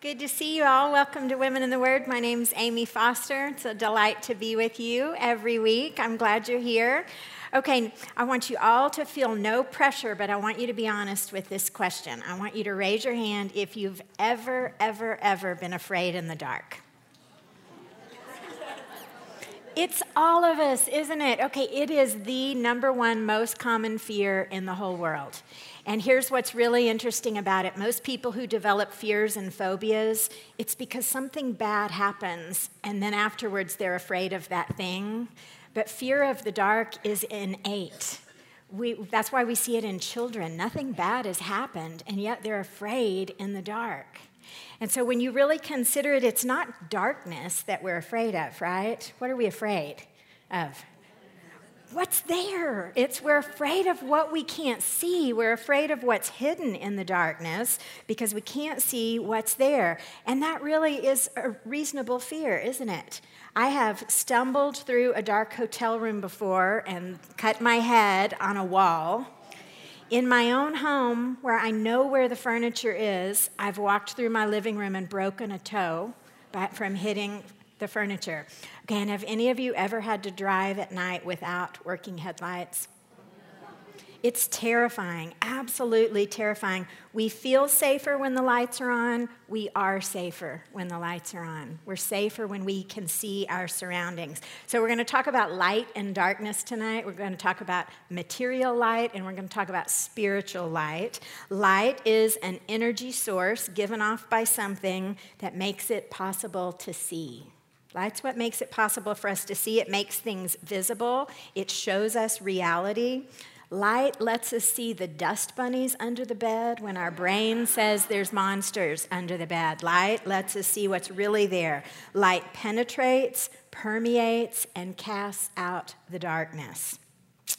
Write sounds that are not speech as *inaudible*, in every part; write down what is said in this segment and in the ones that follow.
Good to see you all. Welcome to Women in the Word. My name's Amy Foster. It's a delight to be with you every week. I'm glad you're here. Okay, I want you all to feel no pressure, but I want you to be honest with this question. I want you to raise your hand if you've ever, ever, ever been afraid in the dark. It's all of us, isn't it? Okay, it is the number one most common fear in the whole world. And here's what's really interesting about it most people who develop fears and phobias, it's because something bad happens, and then afterwards they're afraid of that thing. But fear of the dark is innate. We, that's why we see it in children. Nothing bad has happened, and yet they're afraid in the dark. And so when you really consider it, it's not darkness that we're afraid of, right? What are we afraid of? What's there? It's we're afraid of what we can't see. We're afraid of what's hidden in the darkness because we can't see what's there. And that really is a reasonable fear, isn't it? I have stumbled through a dark hotel room before and cut my head on a wall. In my own home, where I know where the furniture is, I've walked through my living room and broken a toe from hitting the furniture. Okay, and have any of you ever had to drive at night without working headlights? It's terrifying, absolutely terrifying. We feel safer when the lights are on. We are safer when the lights are on. We're safer when we can see our surroundings. So, we're going to talk about light and darkness tonight. We're going to talk about material light and we're going to talk about spiritual light. Light is an energy source given off by something that makes it possible to see. Light's what makes it possible for us to see. It makes things visible, it shows us reality. Light lets us see the dust bunnies under the bed when our brain says there's monsters under the bed. Light lets us see what's really there. Light penetrates, permeates, and casts out the darkness.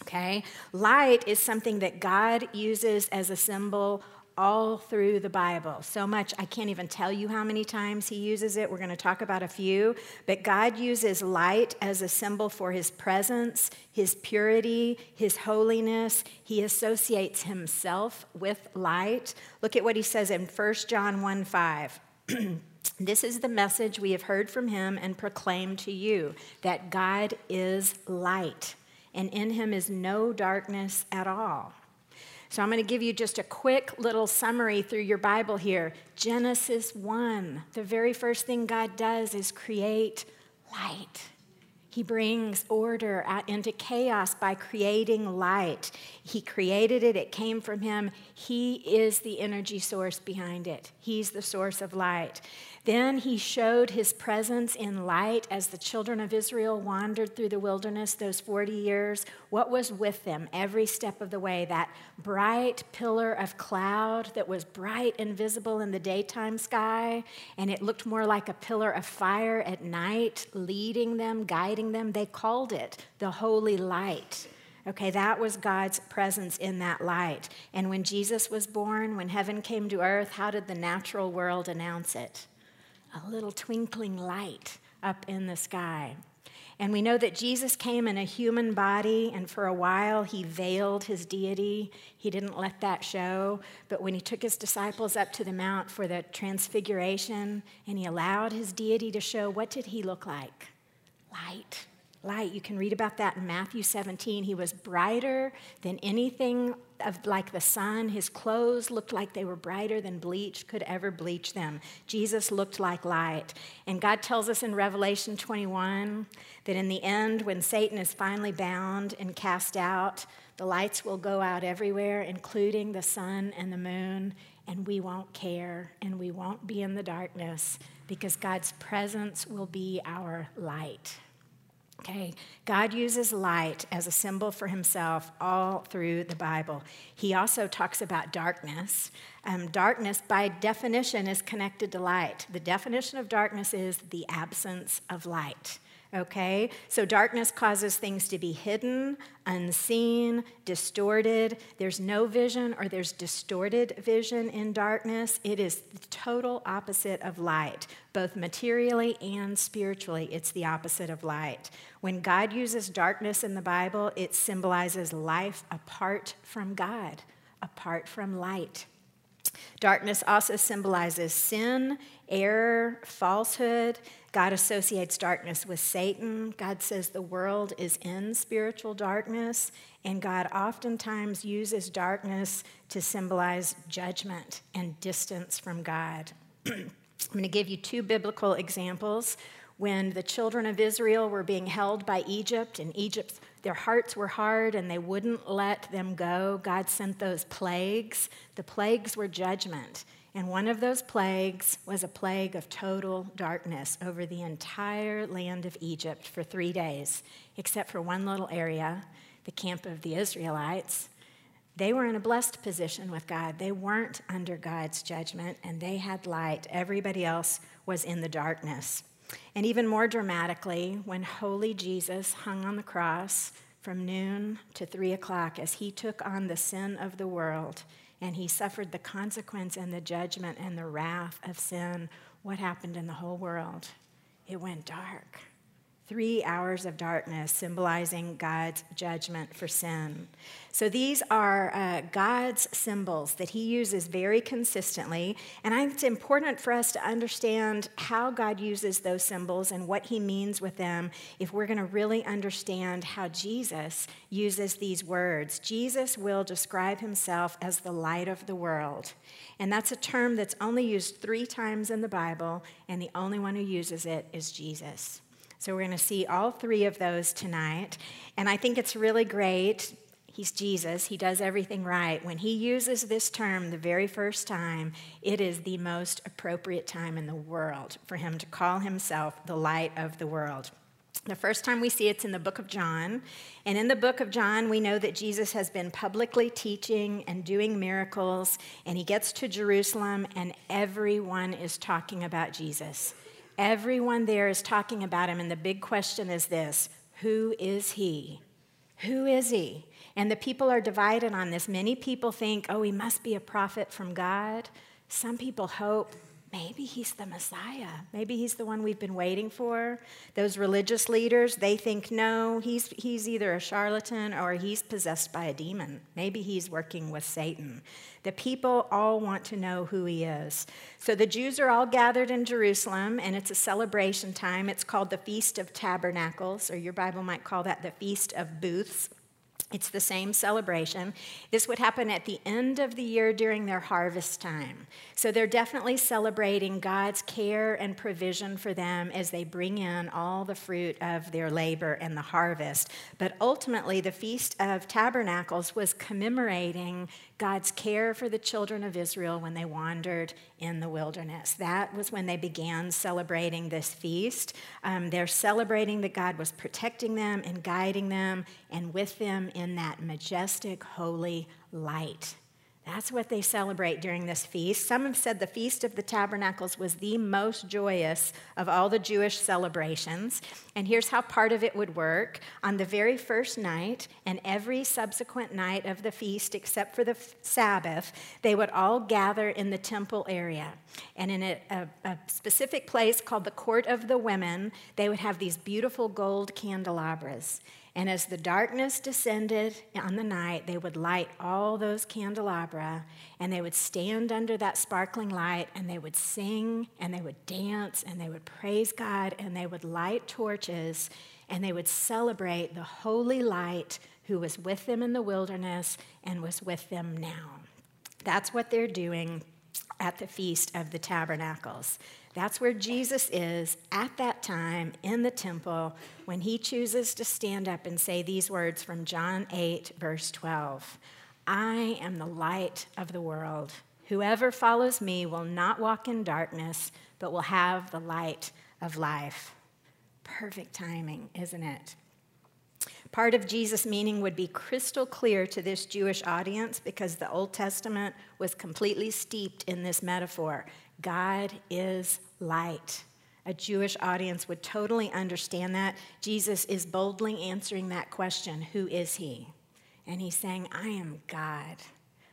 Okay? Light is something that God uses as a symbol all through the Bible. So much, I can't even tell you how many times he uses it. We're going to talk about a few. But God uses light as a symbol for his presence, his purity, his holiness. He associates himself with light. Look at what he says in 1 John 1 5. *clears throat* This is the message we have heard from him and proclaimed to you that God is light, and in him is no darkness at all. So I'm going to give you just a quick little summary through your Bible here. Genesis 1, the very first thing God does is create light. He brings order into chaos by creating light. He created it, it came from Him. He is the energy source behind it. He's the source of light. Then he showed his presence in light as the children of Israel wandered through the wilderness those 40 years. What was with them every step of the way? That bright pillar of cloud that was bright and visible in the daytime sky, and it looked more like a pillar of fire at night, leading them, guiding them. They called it the holy light. Okay, that was God's presence in that light. And when Jesus was born, when heaven came to earth, how did the natural world announce it? a little twinkling light up in the sky. And we know that Jesus came in a human body, and for a while he veiled his deity. He didn't let that show. But when he took his disciples up to the Mount for the transfiguration and he allowed his deity to show, what did he look like? Light light. You can read about that in Matthew 17. He was brighter than anything of like the sun. His clothes looked like they were brighter than bleach could ever bleach them. Jesus looked like light. And God tells us in Revelation 21 that in the end, when Satan is finally bound and cast out, the lights will go out everywhere, including the sun and the moon, and we won't care and we won't be in the darkness because God's presence will be our light. Okay, God uses light as a symbol for himself all through the Bible. He also talks about darkness. Um, darkness, by definition, is connected to light. The definition of darkness is the absence of light okay? So darkness causes things to be hidden, unseen, distorted. There's no vision or there's distorted vision in darkness. It is the total opposite of light, both materially and spiritually. It's the opposite of light. When God uses darkness in the Bible, it symbolizes life apart from God, apart from light. Darkness also symbolizes sin, error, falsehood. God associates darkness with Satan. God says the world is in spiritual darkness, and God oftentimes uses darkness to symbolize judgment and distance from God. *clears throat* I'm going to give you two biblical examples. When the children of Israel were being held by Egypt, and Egypt, their hearts were hard and they wouldn't let them go, God sent those plagues. The plagues were judgment. And one of those plagues was a plague of total darkness over the entire land of Egypt for three days, except for one little area, the camp of the Israelites. They were in a blessed position with God. They weren't under God's judgment, and they had light. Everybody else was in the darkness. And even more dramatically, when holy Jesus hung on the cross from noon to three o'clock as he took on the sin of the world, and he suffered the consequence and the judgment and the wrath of sin, what happened in the whole world? It went dark. Three hours of darkness symbolizing God's judgment for sin. So these are uh, God's symbols that He uses very consistently. And I think it's important for us to understand how God uses those symbols and what He means with them if we're going to really understand how Jesus uses these words. Jesus will describe Himself as the light of the world. And that's a term that's only used three times in the Bible, and the only one who uses it is Jesus. So we're going to see all three of those tonight. And I think it's really great. He's Jesus, he does everything right. When he uses this term the very first time, it is the most appropriate time in the world for him to call himself the light of the world. The first time we see it's in the book of John. And in the book of John, we know that Jesus has been publicly teaching and doing miracles. And he gets to Jerusalem, and everyone is talking about Jesus. Everyone there is talking about him, and the big question is this Who is he? Who is he? And the people are divided on this. Many people think, oh, he must be a prophet from God. Some people hope maybe he's the Messiah. Maybe he's the one we've been waiting for. Those religious leaders, they think, no, he's, he's either a charlatan or he's possessed by a demon. Maybe he's working with Satan. The people all want to know who he is. So the Jews are all gathered in Jerusalem, and it's a celebration time. It's called the Feast of Tabernacles, or your Bible might call that the Feast of Booths. It's the same celebration. This would happen at the end of the year during their harvest time. So they're definitely celebrating God's care and provision for them as they bring in all the fruit of their labor and the harvest. But ultimately, the Feast of Tabernacles was commemorating God's care for the children of Israel when they wandered in the wilderness. That was when they began celebrating this feast. Um, they're celebrating that God was protecting them and guiding them and with them in that majestic, holy light. That's what they celebrate during this feast. Some have said the Feast of the Tabernacles was the most joyous of all the Jewish celebrations. And here's how part of it would work. On the very first night and every subsequent night of the feast, except for the Sabbath, they would all gather in the temple area. And in a, a, a specific place called the Court of the Women, they would have these beautiful gold candelabras. And as the darkness descended on the night, they would light all those candelabra and they would stand under that sparkling light and they would sing and they would dance and they would praise God and they would light torches and they would celebrate the holy light who was with them in the wilderness and was with them now. That's what they're doing at the Feast of the Tabernacles. That's where Jesus is at that time in the temple when he chooses to stand up and say these words from John 8, verse 12 I am the light of the world. Whoever follows me will not walk in darkness, but will have the light of life. Perfect timing, isn't it? Part of Jesus' meaning would be crystal clear to this Jewish audience because the Old Testament was completely steeped in this metaphor. God is light. A Jewish audience would totally understand that. Jesus is boldly answering that question Who is he? And he's saying, I am God.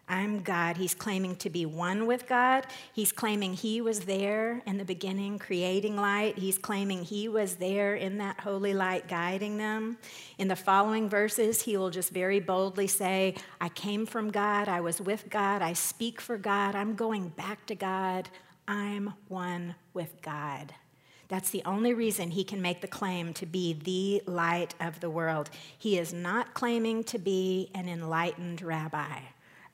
I'm God. He's claiming to be one with God. He's claiming he was there in the beginning creating light. He's claiming he was there in that holy light guiding them. In the following verses, he will just very boldly say, I came from God. I was with God. I speak for God. I'm going back to God. I'm one with God. That's the only reason he can make the claim to be the light of the world. He is not claiming to be an enlightened rabbi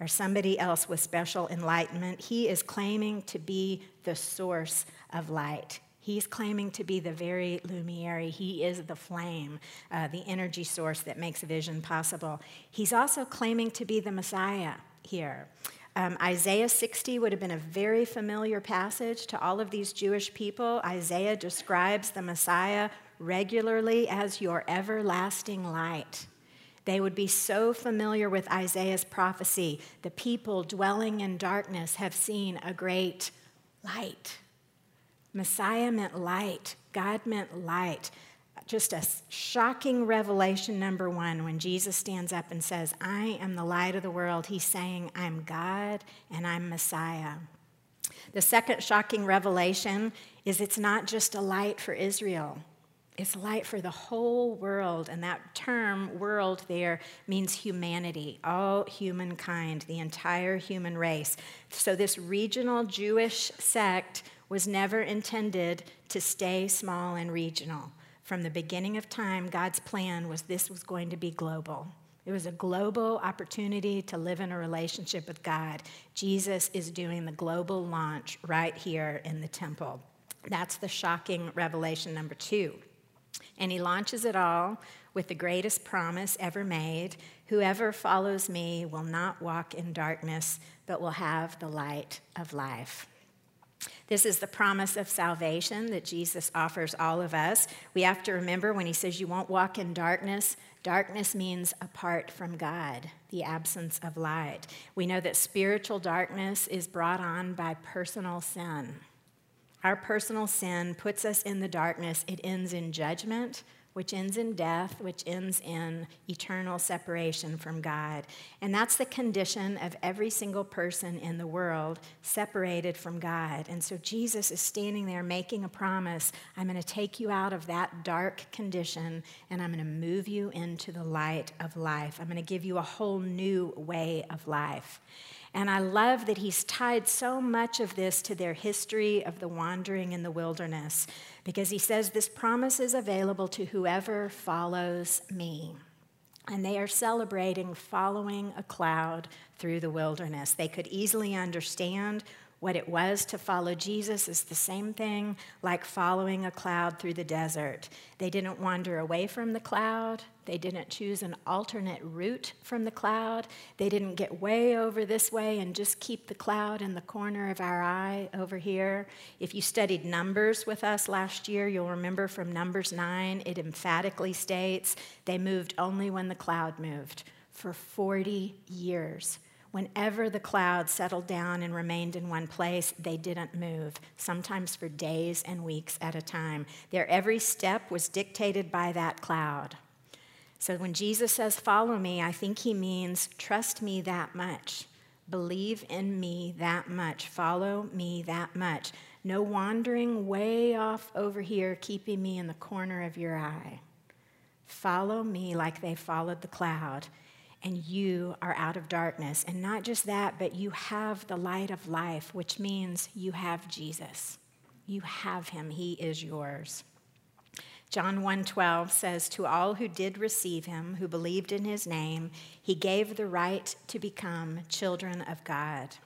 or somebody else with special enlightenment. He is claiming to be the source of light. He's claiming to be the very lumiere. He is the flame, uh, the energy source that makes vision possible. He's also claiming to be the Messiah here. Um, Isaiah 60 would have been a very familiar passage to all of these Jewish people. Isaiah describes the Messiah regularly as your everlasting light. They would be so familiar with Isaiah's prophecy. The people dwelling in darkness have seen a great light. Messiah meant light, God meant light. Just a shocking revelation, number one, when Jesus stands up and says, I am the light of the world. He's saying, I'm God and I'm Messiah. The second shocking revelation is it's not just a light for Israel. It's light for the whole world, and that term world there means humanity, all humankind, the entire human race. So, this regional Jewish sect was never intended to stay small and regional. From the beginning of time, God's plan was this was going to be global. It was a global opportunity to live in a relationship with God. Jesus is doing the global launch right here in the temple. That's the shocking revelation number two. And he launches it all with the greatest promise ever made Whoever follows me will not walk in darkness, but will have the light of life. This is the promise of salvation that Jesus offers all of us. We have to remember when he says you won't walk in darkness, darkness means apart from God, the absence of light. We know that spiritual darkness is brought on by personal sin. Our personal sin puts us in the darkness. It ends in judgment, which ends in death, which ends in eternal separation from God. And that's the condition of every single person in the world separated from God. And so Jesus is standing there making a promise I'm going to take you out of that dark condition and I'm going to move you into the light of life. I'm going to give you a whole new way of life. And I love that he's tied so much of this to their history of the wandering in the wilderness because he says this promise is available to whoever follows me. And they are celebrating following a cloud through the wilderness. They could easily understand what it was to follow Jesus is the same thing like following a cloud through the desert. They didn't wander away from the cloud. They didn't choose an alternate route from the cloud. They didn't get way over this way and just keep the cloud in the corner of our eye over here. If you studied Numbers with us last year, you'll remember from Numbers 9, it emphatically states they moved only when the cloud moved for 40 years. Whenever the cloud settled down and remained in one place, they didn't move, sometimes for days and weeks at a time. Their every step was dictated by that cloud. So when Jesus says, Follow me, I think he means trust me that much. Believe in me that much. Follow me that much. No wandering way off over here, keeping me in the corner of your eye. Follow me like they followed the cloud and you are out of darkness. And not just that, but you have the light of life, which means you have Jesus. You have him, he is yours. John 1:12 says to all who did receive him who believed in his name he gave the right to become children of God.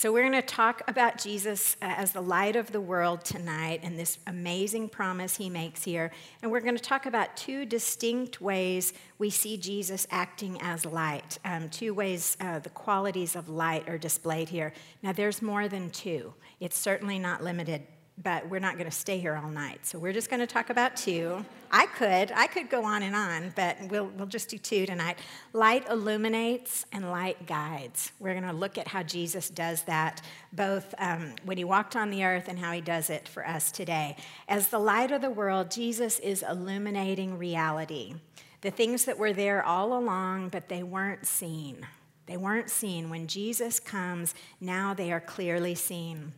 So, we're going to talk about Jesus uh, as the light of the world tonight and this amazing promise he makes here. And we're going to talk about two distinct ways we see Jesus acting as light. Um, two ways uh, the qualities of light are displayed here. Now, there's more than two, it's certainly not limited but we're not going to stay here all night. So we're just going to talk about two. I could, I could go on and on, but we'll, we'll just do two tonight. Light illuminates and light guides. We're going to look at how Jesus does that, both um, when he walked on the earth and how he does it for us today. As the light of the world, Jesus is illuminating reality. The things that were there all along, but they weren't seen. They weren't seen. When Jesus comes, now they are clearly seen.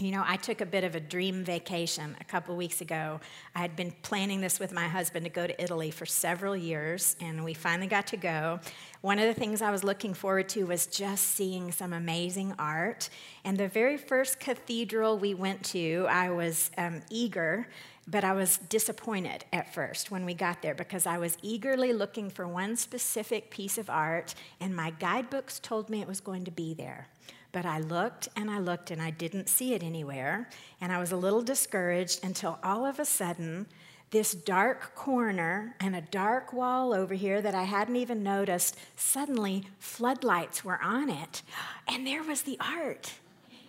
You know, I took a bit of a dream vacation a couple weeks ago. I had been planning this with my husband to go to Italy for several years, and we finally got to go. One of the things I was looking forward to was just seeing some amazing art. And the very first cathedral we went to, I was um, eager, but I was disappointed at first when we got there because I was eagerly looking for one specific piece of art, and my guidebooks told me it was going to be there. But I looked and I looked and I didn't see it anywhere. And I was a little discouraged until all of a sudden, this dark corner and a dark wall over here that I hadn't even noticed, suddenly floodlights were on it. And there was the art.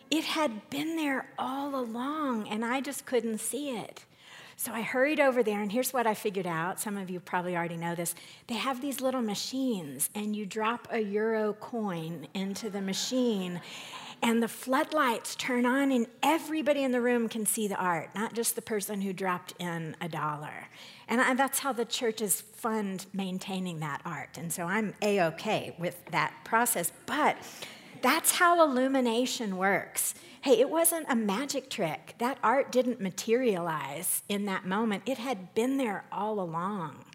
It had been there all along, and I just couldn't see it. So I hurried over there, and here's what I figured out. Some of you probably already know this. They have these little machines, and you drop a euro coin into the machine, and the floodlights turn on, and everybody in the room can see the art, not just the person who dropped in a dollar. And that's how the churches fund maintaining that art. And so I'm A OK with that process. But that's how illumination works. Hey, it wasn't a magic trick. That art didn't materialize in that moment, it had been there all along.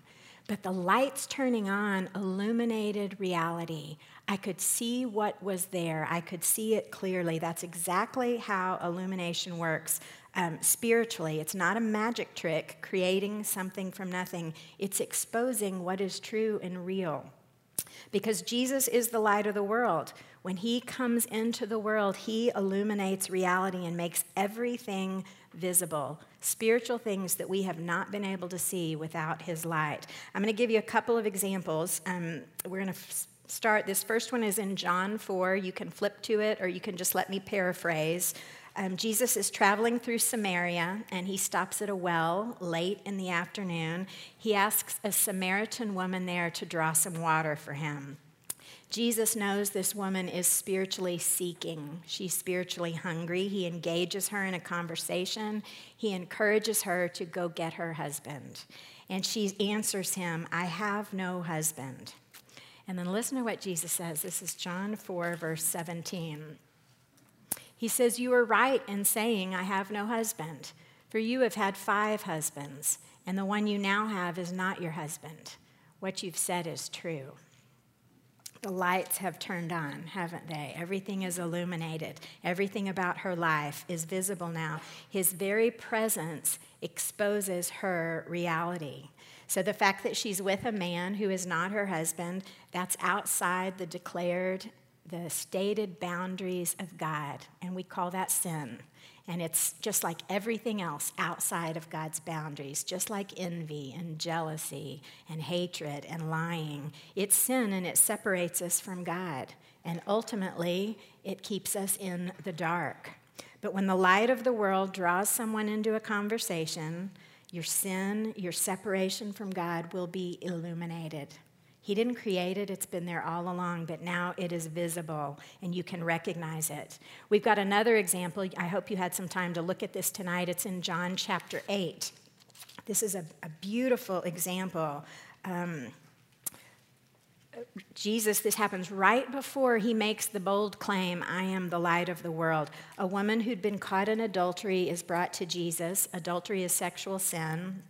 But the lights turning on illuminated reality. I could see what was there, I could see it clearly. That's exactly how illumination works. Um, spiritually, it's not a magic trick creating something from nothing, it's exposing what is true and real. Because Jesus is the light of the world. When he comes into the world, he illuminates reality and makes everything visible, spiritual things that we have not been able to see without his light. I'm going to give you a couple of examples. Um, we're going to f- start. This first one is in John 4. You can flip to it, or you can just let me paraphrase. Um, Jesus is traveling through Samaria and he stops at a well late in the afternoon. He asks a Samaritan woman there to draw some water for him. Jesus knows this woman is spiritually seeking. She's spiritually hungry. He engages her in a conversation. He encourages her to go get her husband. And she answers him, I have no husband. And then listen to what Jesus says. This is John 4, verse 17. He says, You are right in saying, I have no husband, for you have had five husbands, and the one you now have is not your husband. What you've said is true. The lights have turned on, haven't they? Everything is illuminated. Everything about her life is visible now. His very presence exposes her reality. So the fact that she's with a man who is not her husband, that's outside the declared, the stated boundaries of God, and we call that sin. And it's just like everything else outside of God's boundaries, just like envy and jealousy and hatred and lying. It's sin and it separates us from God. And ultimately, it keeps us in the dark. But when the light of the world draws someone into a conversation, your sin, your separation from God will be illuminated. He didn't create it, it's been there all along, but now it is visible and you can recognize it. We've got another example. I hope you had some time to look at this tonight. It's in John chapter 8. This is a, a beautiful example. Um, Jesus, this happens right before he makes the bold claim, I am the light of the world. A woman who'd been caught in adultery is brought to Jesus. Adultery is sexual sin.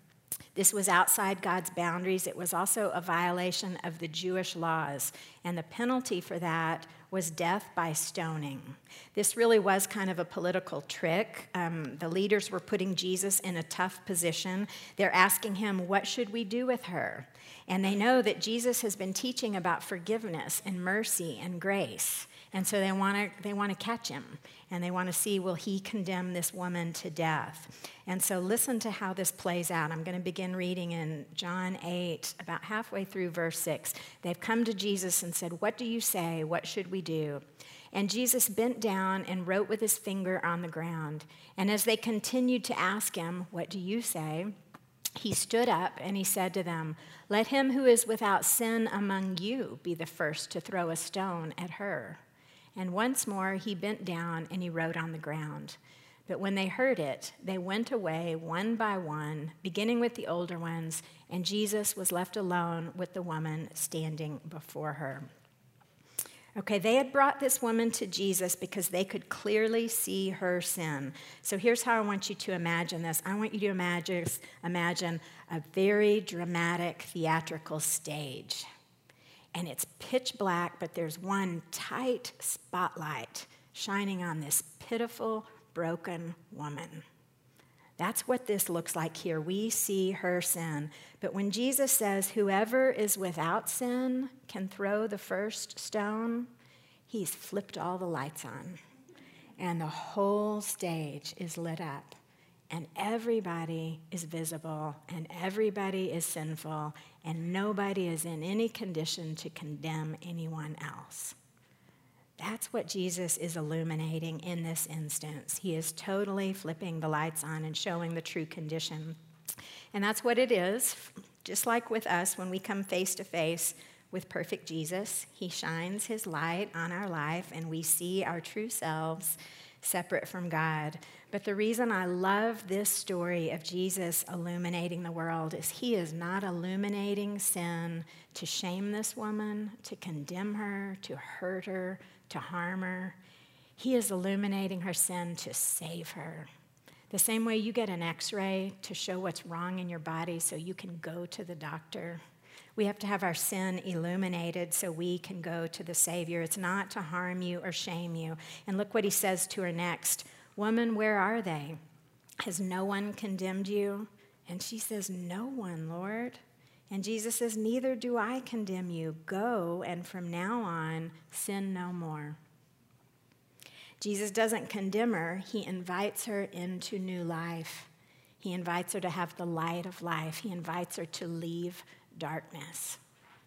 This was outside God's boundaries. It was also a violation of the Jewish laws. And the penalty for that was death by stoning. This really was kind of a political trick. Um, the leaders were putting Jesus in a tough position. They're asking him, What should we do with her? And they know that Jesus has been teaching about forgiveness and mercy and grace. And so they want to they want to catch him and they want to see will he condemn this woman to death. And so listen to how this plays out. I'm going to begin reading in John 8 about halfway through verse 6. They've come to Jesus and said, "What do you say? What should we do?" And Jesus bent down and wrote with his finger on the ground. And as they continued to ask him, "What do you say?" he stood up and he said to them, Let him who is without sin among you be the first to throw a stone at her. And once more he bent down and he wrote on the ground. But when they heard it, they went away one by one, beginning with the older ones, and Jesus was left alone with the woman standing before her. Okay, they had brought this woman to Jesus because they could clearly see her sin. So here's how I want you to imagine this I want you to imagine, imagine a very dramatic theatrical stage. And it's pitch black, but there's one tight spotlight shining on this pitiful, broken woman. That's what this looks like here. We see her sin. But when Jesus says, Whoever is without sin can throw the first stone, he's flipped all the lights on. And the whole stage is lit up. And everybody is visible, and everybody is sinful, and nobody is in any condition to condemn anyone else. That's what Jesus is illuminating in this instance. He is totally flipping the lights on and showing the true condition. And that's what it is. Just like with us, when we come face to face with perfect Jesus, He shines His light on our life and we see our true selves separate from God. But the reason I love this story of Jesus illuminating the world is He is not illuminating sin to shame this woman, to condemn her, to hurt her to harm her. He is illuminating her sin to save her. The same way you get an x ray to show what's wrong in your body so you can go to the doctor. We have to have our sin illuminated so we can go to the Savior. It's not to harm you or shame you. And look what he says to her next Woman, where are they? Has no one condemned you? And she says, No one, Lord. And Jesus says, Neither do I condemn you. Go, and from now on, sin no more. Jesus doesn't condemn her, he invites her into new life. He invites her to have the light of life, he invites her to leave darkness.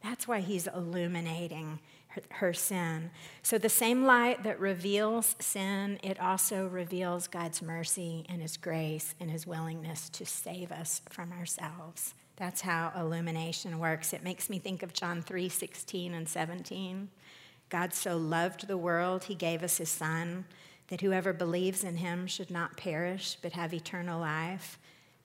That's why he's illuminating her, sin. So, the same light that reveals sin, it also reveals God's mercy and his grace and his willingness to save us from ourselves. That's how illumination works. It makes me think of John 3 16 and 17. God so loved the world, he gave us his Son, that whoever believes in him should not perish, but have eternal life.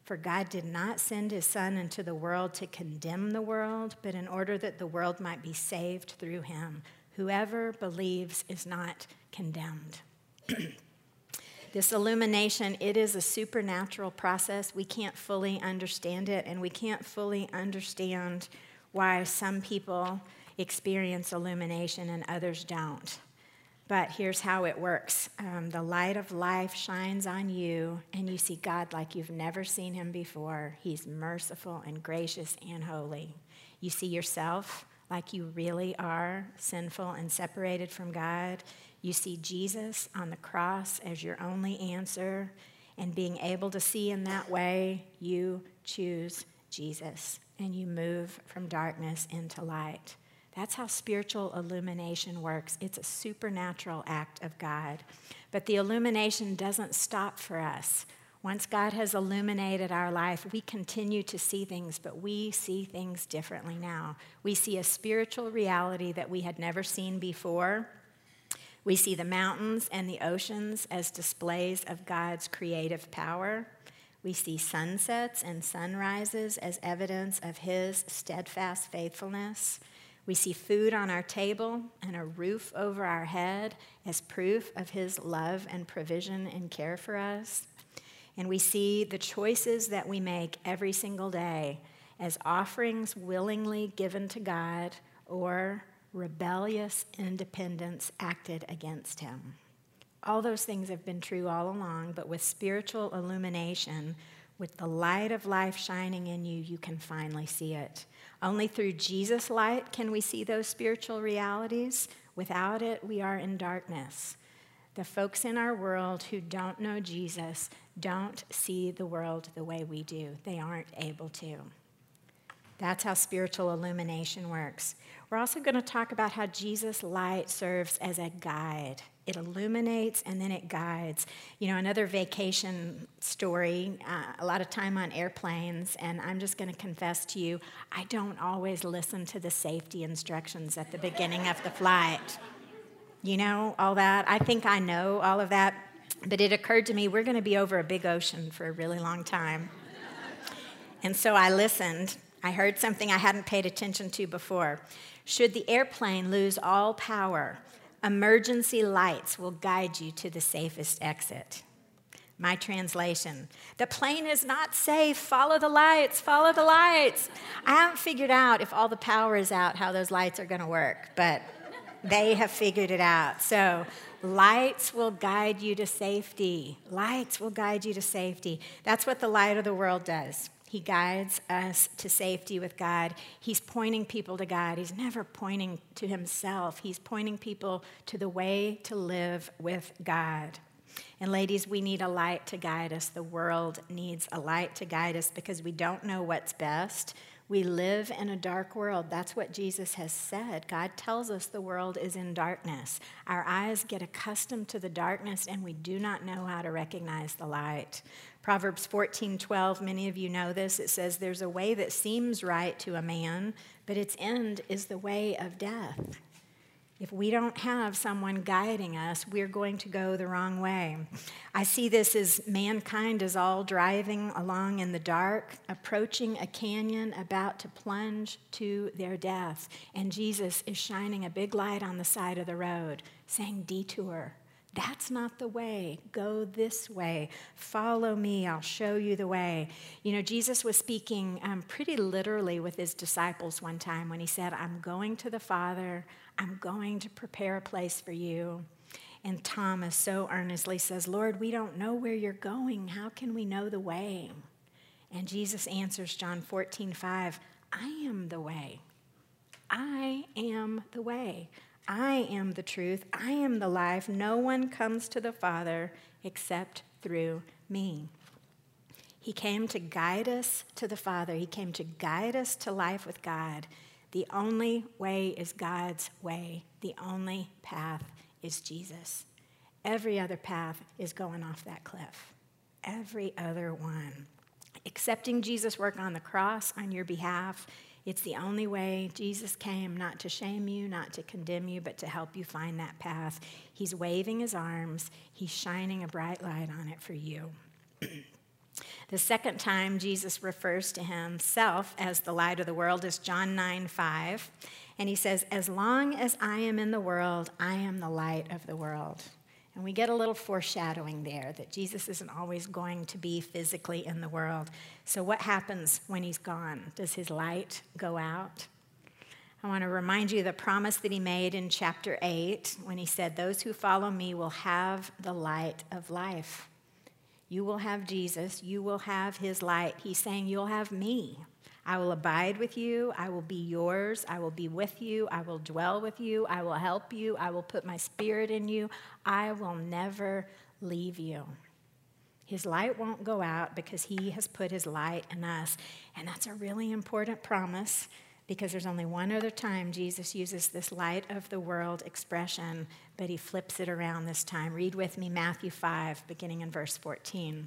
For God did not send his Son into the world to condemn the world, but in order that the world might be saved through him. Whoever believes is not condemned. *clears throat* This illumination, it is a supernatural process. We can't fully understand it, and we can't fully understand why some people experience illumination and others don't. But here's how it works um, the light of life shines on you, and you see God like you've never seen him before. He's merciful and gracious and holy. You see yourself like you really are sinful and separated from God. You see Jesus on the cross as your only answer, and being able to see in that way, you choose Jesus and you move from darkness into light. That's how spiritual illumination works. It's a supernatural act of God. But the illumination doesn't stop for us. Once God has illuminated our life, we continue to see things, but we see things differently now. We see a spiritual reality that we had never seen before. We see the mountains and the oceans as displays of God's creative power. We see sunsets and sunrises as evidence of His steadfast faithfulness. We see food on our table and a roof over our head as proof of His love and provision and care for us. And we see the choices that we make every single day as offerings willingly given to God or rebellious independence acted against him. All those things have been true all along, but with spiritual illumination, with the light of life shining in you, you can finally see it. Only through Jesus' light can we see those spiritual realities. Without it, we are in darkness. The folks in our world who don't know Jesus don't see the world the way we do, they aren't able to. That's how spiritual illumination works. We're also going to talk about how Jesus' light serves as a guide. It illuminates and then it guides. You know, another vacation story, uh, a lot of time on airplanes, and I'm just going to confess to you, I don't always listen to the safety instructions at the beginning of the flight. You know, all that. I think I know all of that, but it occurred to me we're going to be over a big ocean for a really long time. And so I listened I heard something I hadn't paid attention to before. Should the airplane lose all power, emergency lights will guide you to the safest exit. My translation The plane is not safe. Follow the lights, follow the lights. I haven't figured out if all the power is out how those lights are going to work, but they have figured it out. So, lights will guide you to safety. Lights will guide you to safety. That's what the light of the world does. He guides us to safety with God. He's pointing people to God. He's never pointing to himself. He's pointing people to the way to live with God. And ladies, we need a light to guide us. The world needs a light to guide us because we don't know what's best. We live in a dark world. That's what Jesus has said. God tells us the world is in darkness. Our eyes get accustomed to the darkness and we do not know how to recognize the light. Proverbs 14:12, many of you know this. It says there's a way that seems right to a man, but its end is the way of death. If we don't have someone guiding us, we're going to go the wrong way. I see this as mankind is all driving along in the dark, approaching a canyon, about to plunge to their death. And Jesus is shining a big light on the side of the road, saying, Detour, that's not the way. Go this way. Follow me. I'll show you the way. You know, Jesus was speaking um, pretty literally with his disciples one time when he said, I'm going to the Father. I'm going to prepare a place for you. And Thomas so earnestly says, Lord, we don't know where you're going. How can we know the way? And Jesus answers John 14, 5, I am the way. I am the way. I am the truth. I am the life. No one comes to the Father except through me. He came to guide us to the Father, He came to guide us to life with God. The only way is God's way, the only path is Jesus. Every other path is going off that cliff. Every other one. Accepting Jesus' work on the cross on your behalf it's the only way Jesus came, not to shame you, not to condemn you, but to help you find that path. He's waving his arms, he's shining a bright light on it for you. *clears throat* the second time Jesus refers to himself as the light of the world is John 9 5. And he says, As long as I am in the world, I am the light of the world. And we get a little foreshadowing there that Jesus isn't always going to be physically in the world. So, what happens when he's gone? Does his light go out? I want to remind you the promise that he made in chapter 8 when he said, Those who follow me will have the light of life. You will have Jesus, you will have his light. He's saying, You'll have me. I will abide with you. I will be yours. I will be with you. I will dwell with you. I will help you. I will put my spirit in you. I will never leave you. His light won't go out because he has put his light in us. And that's a really important promise because there's only one other time Jesus uses this light of the world expression, but he flips it around this time. Read with me Matthew 5, beginning in verse 14.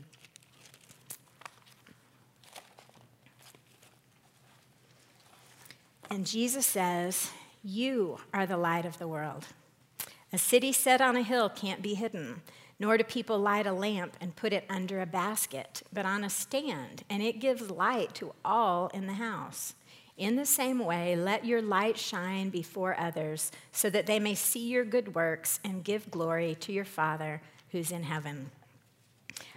And Jesus says, You are the light of the world. A city set on a hill can't be hidden, nor do people light a lamp and put it under a basket, but on a stand, and it gives light to all in the house. In the same way, let your light shine before others, so that they may see your good works and give glory to your Father who's in heaven.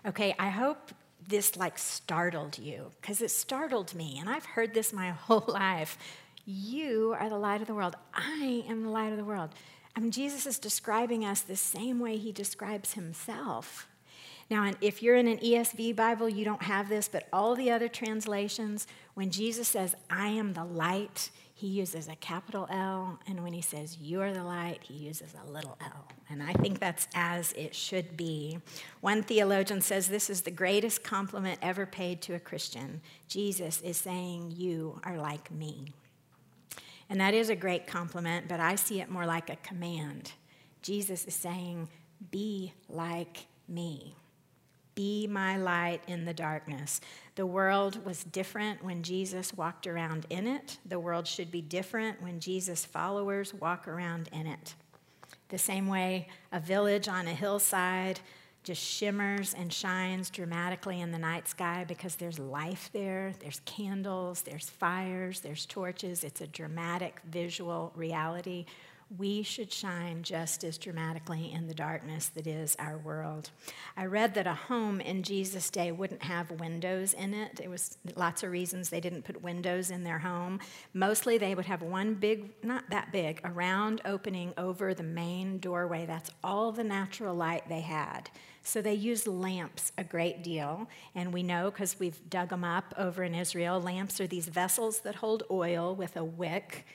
Okay, I hope this like startled you, because it startled me, and I've heard this my *laughs* whole life. You are the light of the world. I am the light of the world. I mean, Jesus is describing us the same way he describes himself. Now, if you're in an ESV Bible, you don't have this, but all the other translations, when Jesus says, I am the light, he uses a capital L. And when he says, You are the light, he uses a little l. And I think that's as it should be. One theologian says this is the greatest compliment ever paid to a Christian. Jesus is saying, You are like me. And that is a great compliment, but I see it more like a command. Jesus is saying, Be like me. Be my light in the darkness. The world was different when Jesus walked around in it. The world should be different when Jesus' followers walk around in it. The same way a village on a hillside just shimmers and shines dramatically in the night sky because there's life there. There's candles, there's fires, there's torches. It's a dramatic visual reality we should shine just as dramatically in the darkness that is our world. I read that a home in Jesus' day wouldn't have windows in it. It was lots of reasons they didn't put windows in their home. Mostly they would have one big, not that big, a round opening over the main doorway. That's all the natural light they had. So they used lamps a great deal. And we know because we've dug them up over in Israel, lamps are these vessels that hold oil with a wick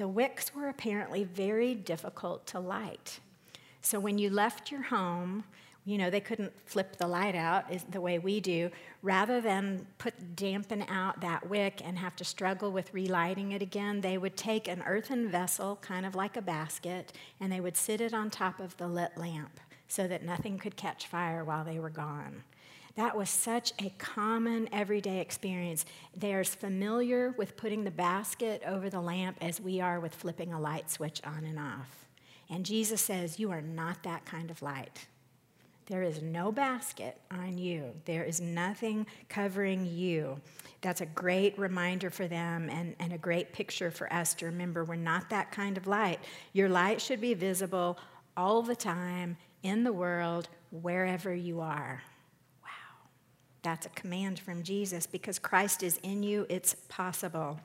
the wicks were apparently very difficult to light. So when you left your home, you know, they couldn't flip the light out the way we do. Rather than put dampen out that wick and have to struggle with relighting it again, they would take an earthen vessel, kind of like a basket, and they would sit it on top of the lit lamp so that nothing could catch fire while they were gone. That was such a common everyday experience. They're as familiar with putting the basket over the lamp as we are with flipping a light switch on and off. And Jesus says, You are not that kind of light. There is no basket on you, there is nothing covering you. That's a great reminder for them and, and a great picture for us to remember we're not that kind of light. Your light should be visible all the time in the world, wherever you are. That's a command from Jesus because Christ is in you, it's possible.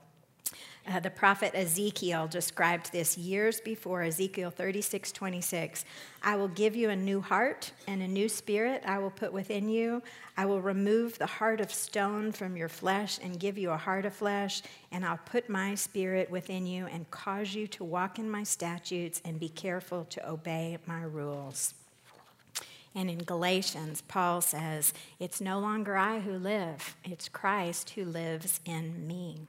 Uh, the prophet Ezekiel described this years before, Ezekiel 36, 26. I will give you a new heart and a new spirit I will put within you. I will remove the heart of stone from your flesh and give you a heart of flesh, and I'll put my spirit within you and cause you to walk in my statutes and be careful to obey my rules. And in Galatians, Paul says, It's no longer I who live, it's Christ who lives in me.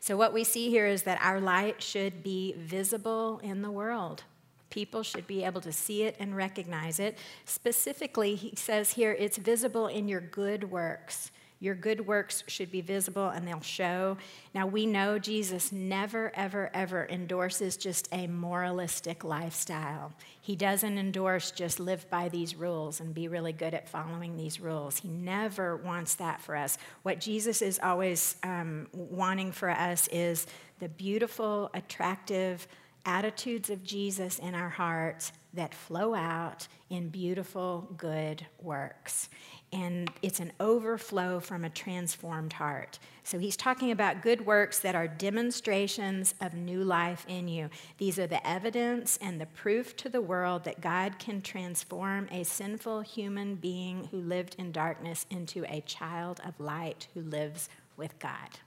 So, what we see here is that our light should be visible in the world. People should be able to see it and recognize it. Specifically, he says here, it's visible in your good works. Your good works should be visible and they'll show. Now, we know Jesus never, ever, ever endorses just a moralistic lifestyle. He doesn't endorse just live by these rules and be really good at following these rules. He never wants that for us. What Jesus is always um, wanting for us is the beautiful, attractive attitudes of Jesus in our hearts that flow out in beautiful, good works and it's an overflow from a transformed heart. So he's talking about good works that are demonstrations of new life in you. These are the evidence and the proof to the world that God can transform a sinful human being who lived in darkness into a child of light who lives with God.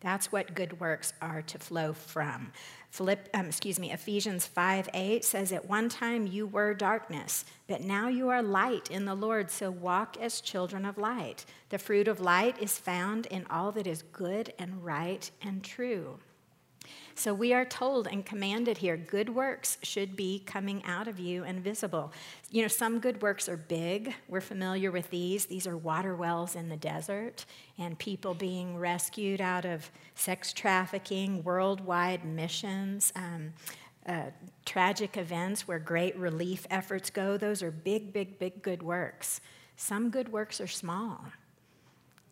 That's what good works are to flow from. Philipp, um, excuse me, Ephesians 5 8 says, At one time you were darkness, but now you are light in the Lord, so walk as children of light. The fruit of light is found in all that is good and right and true. So we are told and commanded here good works should be coming out of you and visible. You know, some good works are big. We're familiar with these. These are water wells in the desert and people being rescued out of sex trafficking, worldwide missions. Um, uh, tragic events where great relief efforts go, those are big, big, big good works. Some good works are small.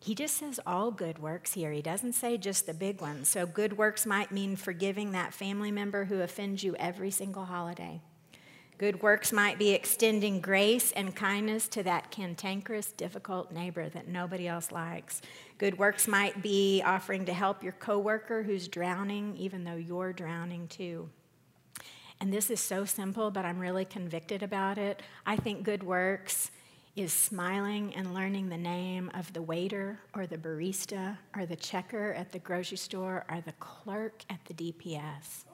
He just says all good works here. He doesn't say just the big ones. So, good works might mean forgiving that family member who offends you every single holiday. Good works might be extending grace and kindness to that cantankerous, difficult neighbor that nobody else likes. Good works might be offering to help your coworker who's drowning, even though you're drowning too. And this is so simple, but I'm really convicted about it. I think good works is smiling and learning the name of the waiter or the barista or the checker at the grocery store or the clerk at the DPS.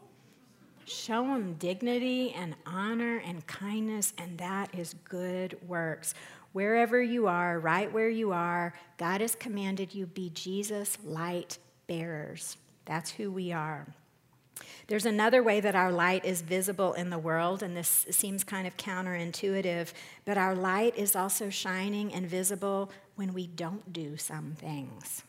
Show them dignity and honor and kindness, and that is good works. Wherever you are, right where you are, God has commanded you be Jesus light bearers. That's who we are. There's another way that our light is visible in the world, and this seems kind of counterintuitive, but our light is also shining and visible when we don't do some things.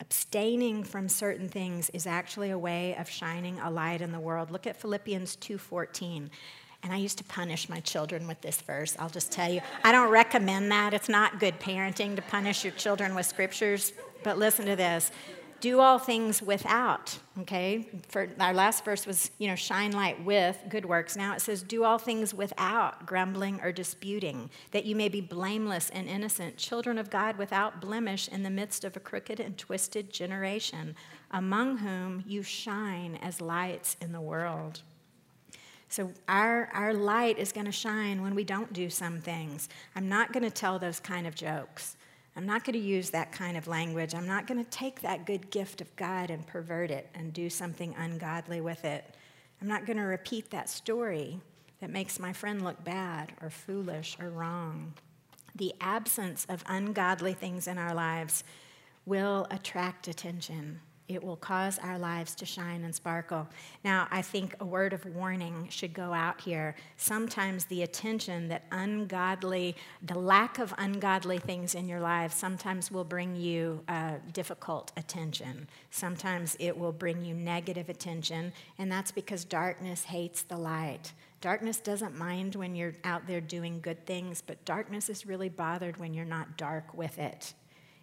Abstaining from certain things is actually a way of shining a light in the world. Look at Philippians 2:14. And I used to punish my children with this verse. I'll just tell you, I don't recommend that. It's not good parenting to punish your children with scriptures. But listen to this do all things without okay? For our last verse was you know shine light with good works. Now it says do all things without grumbling or disputing that you may be blameless and innocent children of god without blemish in the midst of a crooked and twisted generation among whom you shine as lights in the world. So our, our light is going to shine when we don't do some things. I'm not going to tell those kind of jokes I'm not going to use that kind of language. I'm not going to take that good gift of God and pervert it and do something ungodly with it. I'm not going to repeat that story that makes my friend look bad or foolish or wrong. The absence of ungodly things in our lives will attract attention. It will cause our lives to shine and sparkle. Now, I think a word of warning should go out here. Sometimes the attention that ungodly, the lack of ungodly things in your life, sometimes will bring you uh, difficult attention. Sometimes it will bring you negative attention, and that's because darkness hates the light. Darkness doesn't mind when you're out there doing good things, but darkness is really bothered when you're not dark with it.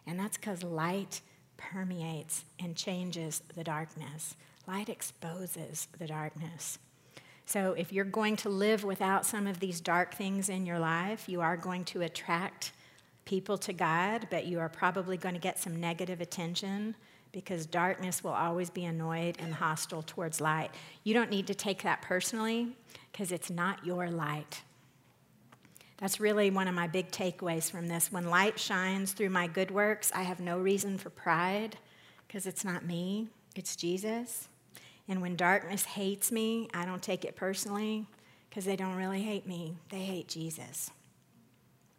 And that's because light permeates and changes the darkness. Light exposes the darkness. So, if you're going to live without some of these dark things in your life, you are going to attract people to God, but you are probably going to get some negative attention because darkness will always be annoyed and hostile towards light. You don't need to take that personally because it's not your light. That's really one of my big takeaways from this. When light shines through my good works, I have no reason for pride because it's not me, it's Jesus. And when darkness hates me, I don't take it personally because they don't really hate me, they hate Jesus.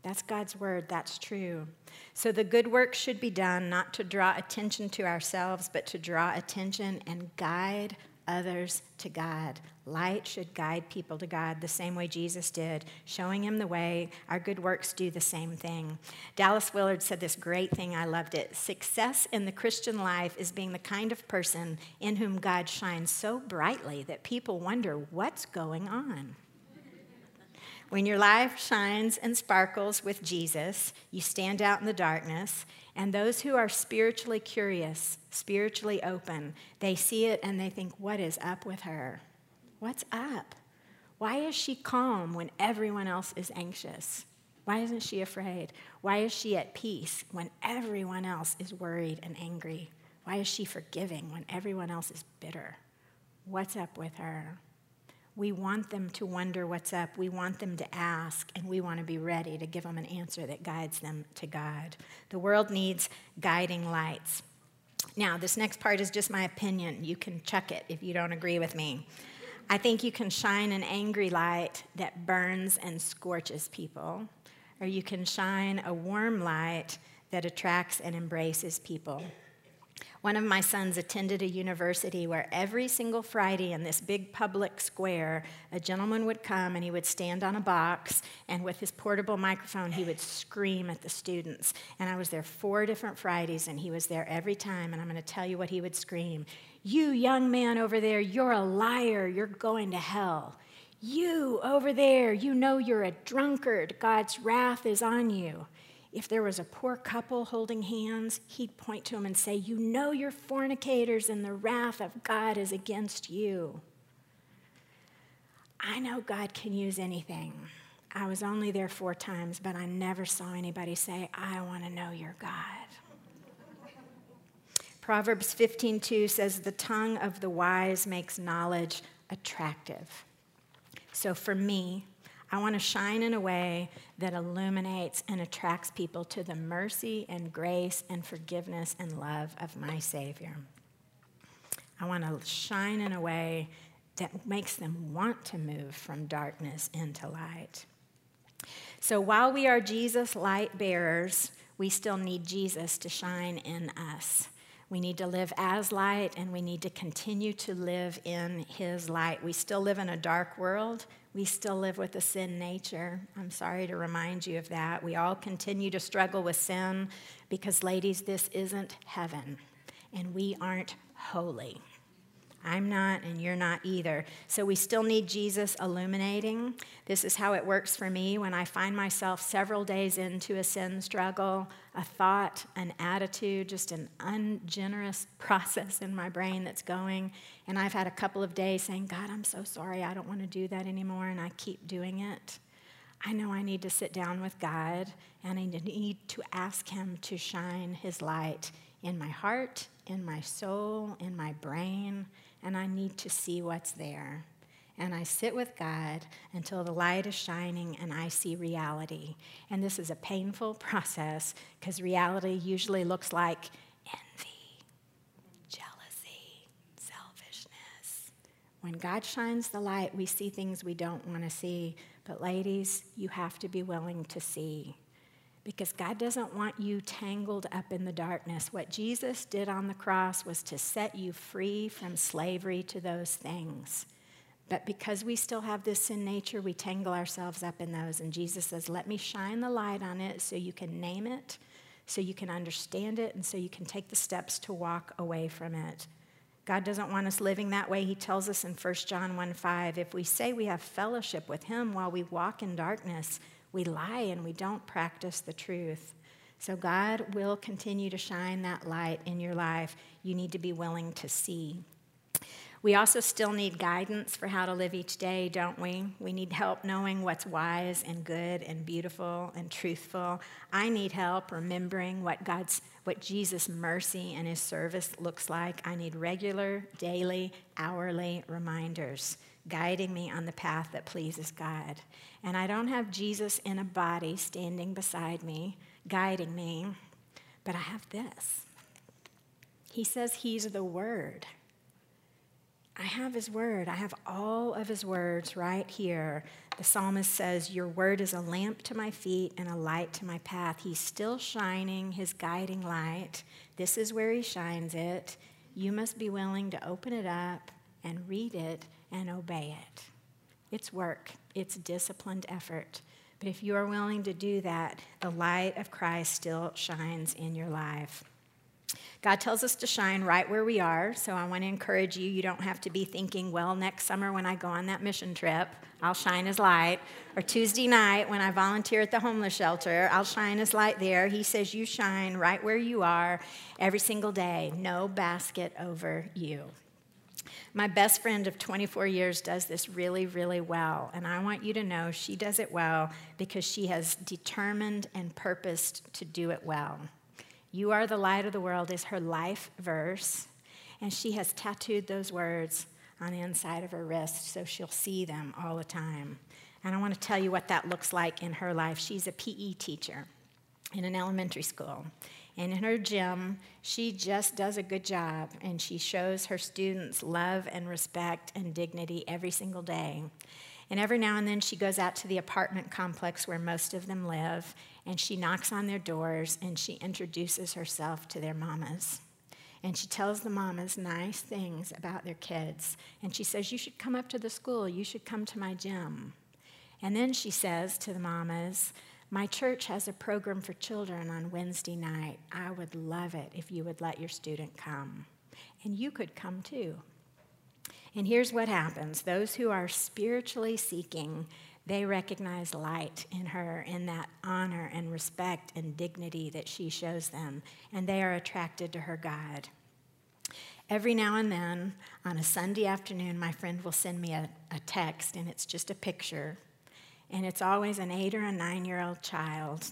That's God's word, that's true. So the good work should be done not to draw attention to ourselves, but to draw attention and guide others to God. Light should guide people to God the same way Jesus did, showing him the way. Our good works do the same thing. Dallas Willard said this great thing, I loved it. Success in the Christian life is being the kind of person in whom God shines so brightly that people wonder what's going on. When your life shines and sparkles with Jesus, you stand out in the darkness, and those who are spiritually curious, spiritually open, they see it and they think, What is up with her? What's up? Why is she calm when everyone else is anxious? Why isn't she afraid? Why is she at peace when everyone else is worried and angry? Why is she forgiving when everyone else is bitter? What's up with her? We want them to wonder what's up. We want them to ask, and we want to be ready to give them an answer that guides them to God. The world needs guiding lights. Now, this next part is just my opinion. You can chuck it if you don't agree with me. I think you can shine an angry light that burns and scorches people, or you can shine a warm light that attracts and embraces people. One of my sons attended a university where every single Friday in this big public square, a gentleman would come and he would stand on a box and with his portable microphone, he would scream at the students. And I was there four different Fridays and he was there every time. And I'm going to tell you what he would scream You, young man over there, you're a liar. You're going to hell. You over there, you know you're a drunkard. God's wrath is on you if there was a poor couple holding hands, he'd point to them and say, You know you're fornicators, and the wrath of God is against you. I know God can use anything. I was only there four times, but I never saw anybody say, I want to know your God. Proverbs 15:2 says the tongue of the wise makes knowledge attractive. So for me, I want to shine in a way that illuminates and attracts people to the mercy and grace and forgiveness and love of my Savior. I want to shine in a way that makes them want to move from darkness into light. So while we are Jesus light bearers, we still need Jesus to shine in us. We need to live as light and we need to continue to live in His light. We still live in a dark world. We still live with a sin nature. I'm sorry to remind you of that. We all continue to struggle with sin because, ladies, this isn't heaven and we aren't holy. I'm not, and you're not either. So we still need Jesus illuminating. This is how it works for me when I find myself several days into a sin struggle, a thought, an attitude, just an ungenerous *laughs* process in my brain that's going. And I've had a couple of days saying, God, I'm so sorry. I don't want to do that anymore. And I keep doing it. I know I need to sit down with God and I need to ask Him to shine His light in my heart, in my soul, in my brain, and I need to see what's there. And I sit with God until the light is shining and I see reality. And this is a painful *laughs* process because reality usually looks like envy, jealousy, selfishness. When God shines the light, we see things we don't want to see. But, ladies, you have to be willing to see because God doesn't want you tangled up in the darkness. What Jesus did on the cross was to set you free from slavery to those things. But because we still have this sin nature, we tangle ourselves up in those. And Jesus says, Let me shine the light on it so you can name it, so you can understand it, and so you can take the steps to walk away from it. God doesn't want us living that way. He tells us in 1 John 1 5, if we say we have fellowship with Him while we walk in darkness, we lie and we don't practice the truth. So God will continue to shine that light in your life. You need to be willing to see. We also still need guidance for how to live each day, don't we? We need help knowing what's wise and good and beautiful and truthful. I need help remembering what God's what Jesus' mercy and his service looks like. I need regular, daily, hourly reminders guiding me on the path that pleases God. And I don't have Jesus in a body standing beside me, guiding me, but I have this. He says he's the Word. I have his word. I have all of his words right here. The psalmist says, Your word is a lamp to my feet and a light to my path. He's still shining his guiding light. This is where he shines it. You must be willing to open it up and read it and obey it. It's work, it's disciplined effort. But if you are willing to do that, the light of Christ still shines in your life. God tells us to shine right where we are, so I want to encourage you. You don't have to be thinking, well, next summer when I go on that mission trip, I'll shine his light. Or Tuesday night when I volunteer at the homeless shelter, I'll shine his light there. He says, You shine right where you are every single day, no basket over you. My best friend of 24 years does this really, really well. And I want you to know she does it well because she has determined and purposed to do it well. You are the light of the world is her life verse. And she has tattooed those words on the inside of her wrist so she'll see them all the time. And I want to tell you what that looks like in her life. She's a PE teacher in an elementary school. And in her gym, she just does a good job and she shows her students love and respect and dignity every single day. And every now and then she goes out to the apartment complex where most of them live and she knocks on their doors and she introduces herself to their mamas. And she tells the mamas nice things about their kids. And she says, You should come up to the school, you should come to my gym. And then she says to the mamas, my church has a program for children on Wednesday night. I would love it if you would let your student come. And you could come too. And here's what happens those who are spiritually seeking, they recognize light in her, in that honor and respect and dignity that she shows them, and they are attracted to her God. Every now and then, on a Sunday afternoon, my friend will send me a, a text, and it's just a picture and it's always an eight or a nine year old child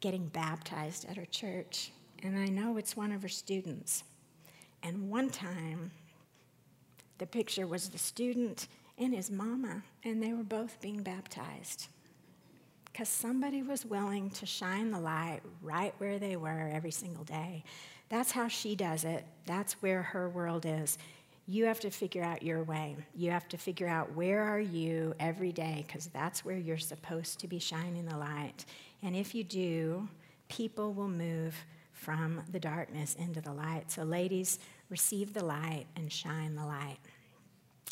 getting baptized at her church. And I know it's one of her students. And one time, the picture was the student and his mama, and they were both being baptized. Because somebody was willing to shine the light right where they were every single day. That's how she does it. That's where her world is you have to figure out your way. You have to figure out where are you every day because that's where you're supposed to be shining the light. And if you do, people will move from the darkness into the light. So ladies, receive the light and shine the light.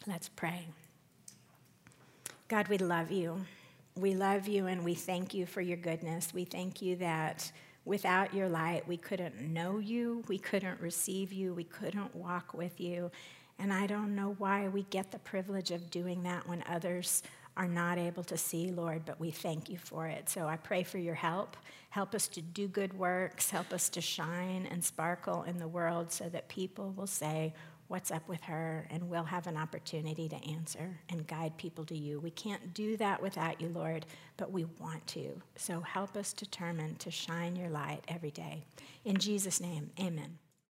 Let's pray. God, we love you. We love you and we thank you for your goodness. We thank you that without your light, we couldn't know you, we couldn't receive you, we couldn't walk with you. And I don't know why we get the privilege of doing that when others are not able to see, Lord, but we thank you for it. So I pray for your help. Help us to do good works. Help us to shine and sparkle in the world so that people will say, What's up with her? And we'll have an opportunity to answer and guide people to you. We can't do that without you, Lord, but we want to. So help us determine to shine your light every day. In Jesus' name, amen.